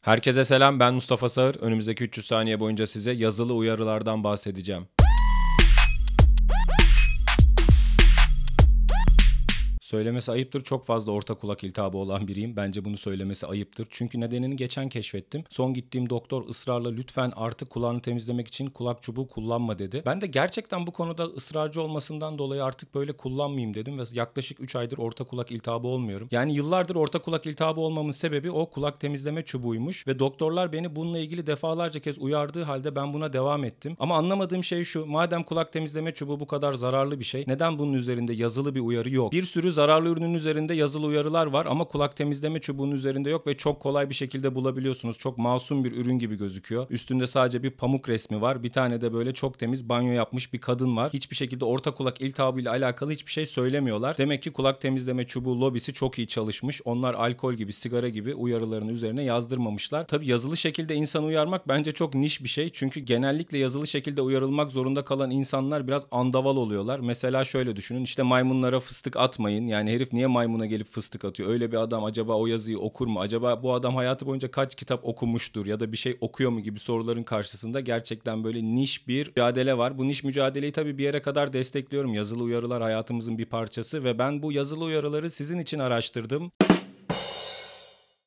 Herkese selam ben Mustafa Sağır. Önümüzdeki 300 saniye boyunca size yazılı uyarılardan bahsedeceğim. Söylemesi ayıptır. Çok fazla orta kulak iltihabı olan biriyim. Bence bunu söylemesi ayıptır. Çünkü nedenini geçen keşfettim. Son gittiğim doktor ısrarla lütfen artık kulağını temizlemek için kulak çubuğu kullanma dedi. Ben de gerçekten bu konuda ısrarcı olmasından dolayı artık böyle kullanmayayım dedim ve yaklaşık 3 aydır orta kulak iltihabı olmuyorum. Yani yıllardır orta kulak iltihabı olmamın sebebi o kulak temizleme çubuğuymuş ve doktorlar beni bununla ilgili defalarca kez uyardığı halde ben buna devam ettim. Ama anlamadığım şey şu. Madem kulak temizleme çubuğu bu kadar zararlı bir şey, neden bunun üzerinde yazılı bir uyarı yok? Bir sürü zararlı ürünün üzerinde yazılı uyarılar var ama kulak temizleme çubuğunun üzerinde yok ve çok kolay bir şekilde bulabiliyorsunuz. Çok masum bir ürün gibi gözüküyor. Üstünde sadece bir pamuk resmi var. Bir tane de böyle çok temiz banyo yapmış bir kadın var. Hiçbir şekilde orta kulak iltihabıyla alakalı hiçbir şey söylemiyorlar. Demek ki kulak temizleme çubuğu lobisi çok iyi çalışmış. Onlar alkol gibi, sigara gibi uyarıların üzerine yazdırmamışlar. Tabi yazılı şekilde insan uyarmak bence çok niş bir şey. Çünkü genellikle yazılı şekilde uyarılmak zorunda kalan insanlar biraz andaval oluyorlar. Mesela şöyle düşünün. işte maymunlara fıstık atmayın. Yani herif niye maymuna gelip fıstık atıyor? Öyle bir adam acaba o yazıyı okur mu? Acaba bu adam hayatı boyunca kaç kitap okumuştur ya da bir şey okuyor mu gibi soruların karşısında gerçekten böyle niş bir mücadele var. Bu niş mücadeleyi tabii bir yere kadar destekliyorum. Yazılı uyarılar hayatımızın bir parçası ve ben bu yazılı uyarıları sizin için araştırdım.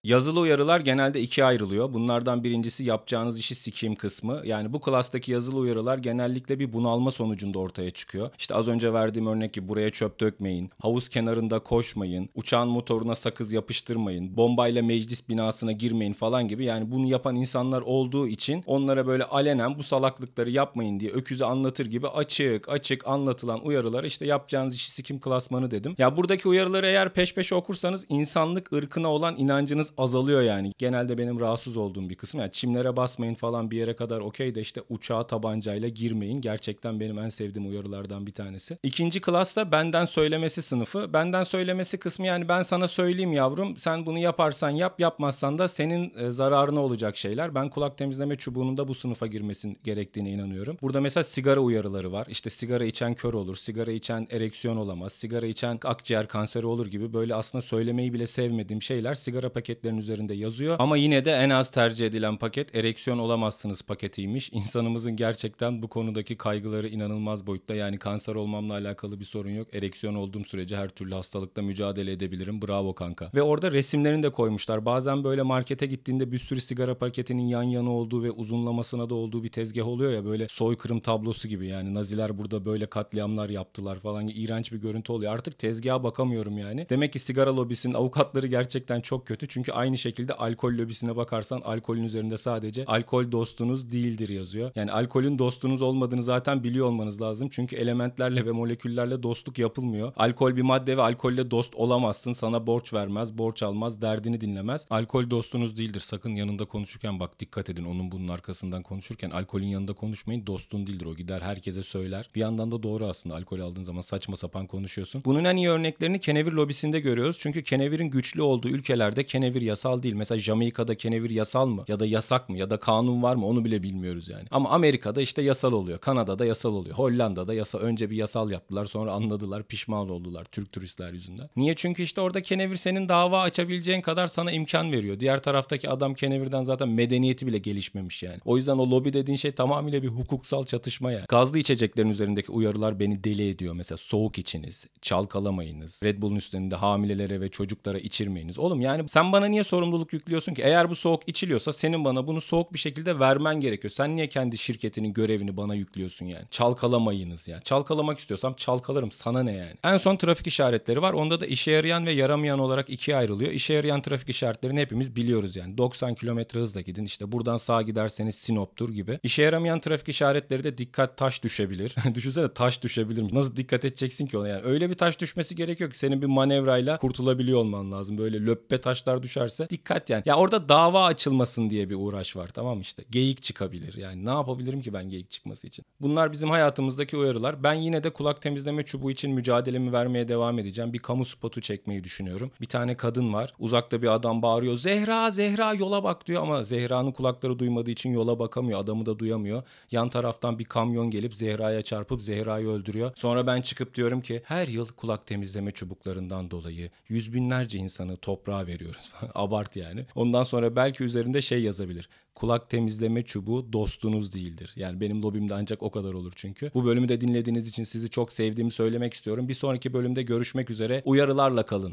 Yazılı uyarılar genelde ikiye ayrılıyor. Bunlardan birincisi yapacağınız işi sikeyim kısmı. Yani bu klastaki yazılı uyarılar genellikle bir bunalma sonucunda ortaya çıkıyor. İşte az önce verdiğim örnek gibi buraya çöp dökmeyin, havuz kenarında koşmayın, uçağın motoruna sakız yapıştırmayın, bombayla meclis binasına girmeyin falan gibi. Yani bunu yapan insanlar olduğu için onlara böyle alenen bu salaklıkları yapmayın diye öküzü anlatır gibi açık açık anlatılan uyarılar işte yapacağınız işi sikim klasmanı dedim. Ya buradaki uyarıları eğer peş peşe okursanız insanlık ırkına olan inancınız azalıyor yani. Genelde benim rahatsız olduğum bir kısım. Yani çimlere basmayın falan bir yere kadar okey de işte uçağa tabancayla girmeyin. Gerçekten benim en sevdiğim uyarılardan bir tanesi. İkinci klasta benden söylemesi sınıfı. Benden söylemesi kısmı yani ben sana söyleyeyim yavrum sen bunu yaparsan yap yapmazsan da senin e, zararına olacak şeyler. Ben kulak temizleme çubuğunun da bu sınıfa girmesin gerektiğine inanıyorum. Burada mesela sigara uyarıları var. İşte sigara içen kör olur, sigara içen ereksiyon olamaz, sigara içen akciğer kanseri olur gibi böyle aslında söylemeyi bile sevmediğim şeyler sigara paketleri paketlerin üzerinde yazıyor. Ama yine de en az tercih edilen paket ereksiyon olamazsınız paketiymiş. İnsanımızın gerçekten bu konudaki kaygıları inanılmaz boyutta. Yani kanser olmamla alakalı bir sorun yok. Ereksiyon olduğum sürece her türlü hastalıkla mücadele edebilirim. Bravo kanka. Ve orada resimlerini de koymuşlar. Bazen böyle markete gittiğinde bir sürü sigara paketinin yan yana olduğu ve uzunlamasına da olduğu bir tezgah oluyor ya böyle soykırım tablosu gibi. Yani Naziler burada böyle katliamlar yaptılar falan. İğrenç bir görüntü oluyor. Artık tezgaha bakamıyorum yani. Demek ki sigara lobisinin avukatları gerçekten çok kötü. Çünkü aynı şekilde alkol lobisine bakarsan alkolün üzerinde sadece alkol dostunuz değildir yazıyor. Yani alkolün dostunuz olmadığını zaten biliyor olmanız lazım. Çünkü elementlerle ve moleküllerle dostluk yapılmıyor. Alkol bir madde ve alkolle dost olamazsın. Sana borç vermez, borç almaz, derdini dinlemez. Alkol dostunuz değildir. Sakın yanında konuşurken bak dikkat edin. Onun bunun arkasından konuşurken alkolün yanında konuşmayın. Dostun değildir o. Gider herkese söyler. Bir yandan da doğru aslında. Alkol aldığın zaman saçma sapan konuşuyorsun. Bunun en iyi örneklerini kenevir lobisinde görüyoruz. Çünkü kenevirin güçlü olduğu ülkelerde kenevir yasal değil. Mesela Jamaika'da kenevir yasal mı? Ya da yasak mı? Ya da kanun var mı? Onu bile bilmiyoruz yani. Ama Amerika'da işte yasal oluyor. Kanada'da yasal oluyor. Hollanda'da yasal. Önce bir yasal yaptılar. Sonra anladılar. Pişman oldular Türk turistler yüzünden. Niye? Çünkü işte orada kenevir senin dava açabileceğin kadar sana imkan veriyor. Diğer taraftaki adam kenevirden zaten medeniyeti bile gelişmemiş yani. O yüzden o lobi dediğin şey tamamıyla bir hukuksal çatışma yani. Gazlı içeceklerin üzerindeki uyarılar beni deli ediyor. Mesela soğuk içiniz, çalkalamayınız, Red Bull'un üstünde hamilelere ve çocuklara içirmeyiniz. Oğlum yani sen bana niye sorumluluk yüklüyorsun ki? Eğer bu soğuk içiliyorsa senin bana bunu soğuk bir şekilde vermen gerekiyor. Sen niye kendi şirketinin görevini bana yüklüyorsun yani? Çalkalamayınız yani. Çalkalamak istiyorsam çalkalarım. Sana ne yani? En son trafik işaretleri var. Onda da işe yarayan ve yaramayan olarak ikiye ayrılıyor. İşe yarayan trafik işaretlerini hepimiz biliyoruz yani. 90 km hızla gidin. İşte buradan sağa giderseniz Sinop'tur gibi. İşe yaramayan trafik işaretleri de dikkat taş düşebilir. Düşünsene taş düşebilir. Nasıl dikkat edeceksin ki ona yani? Öyle bir taş düşmesi gerekiyor ki senin bir manevrayla kurtulabiliyor olman lazım. Böyle löppe taşlar düşerse dikkat yani. Ya orada dava açılmasın diye bir uğraş var tamam işte. Geyik çıkabilir. Yani ne yapabilirim ki ben geyik çıkması için? Bunlar bizim hayatımızdaki uyarılar. Ben yine de kulak temizleme çubuğu için mücadelemi vermeye devam edeceğim. Bir kamu spotu çekmeyi düşünüyorum. Bir tane kadın var. Uzakta bir adam bağırıyor. Zehra Zehra yola bak diyor ama Zehra'nın kulakları duymadığı için yola bakamıyor. Adamı da duyamıyor. Yan taraftan bir kamyon gelip Zehra'ya çarpıp Zehra'yı öldürüyor. Sonra ben çıkıp diyorum ki her yıl kulak temizleme çubuklarından dolayı yüz binlerce insanı toprağa veriyoruz Abart yani. Ondan sonra belki üzerinde şey yazabilir. Kulak temizleme çubuğu dostunuz değildir. Yani benim lobimde ancak o kadar olur çünkü. Bu bölümü de dinlediğiniz için sizi çok sevdiğimi söylemek istiyorum. Bir sonraki bölümde görüşmek üzere. Uyarılarla kalın.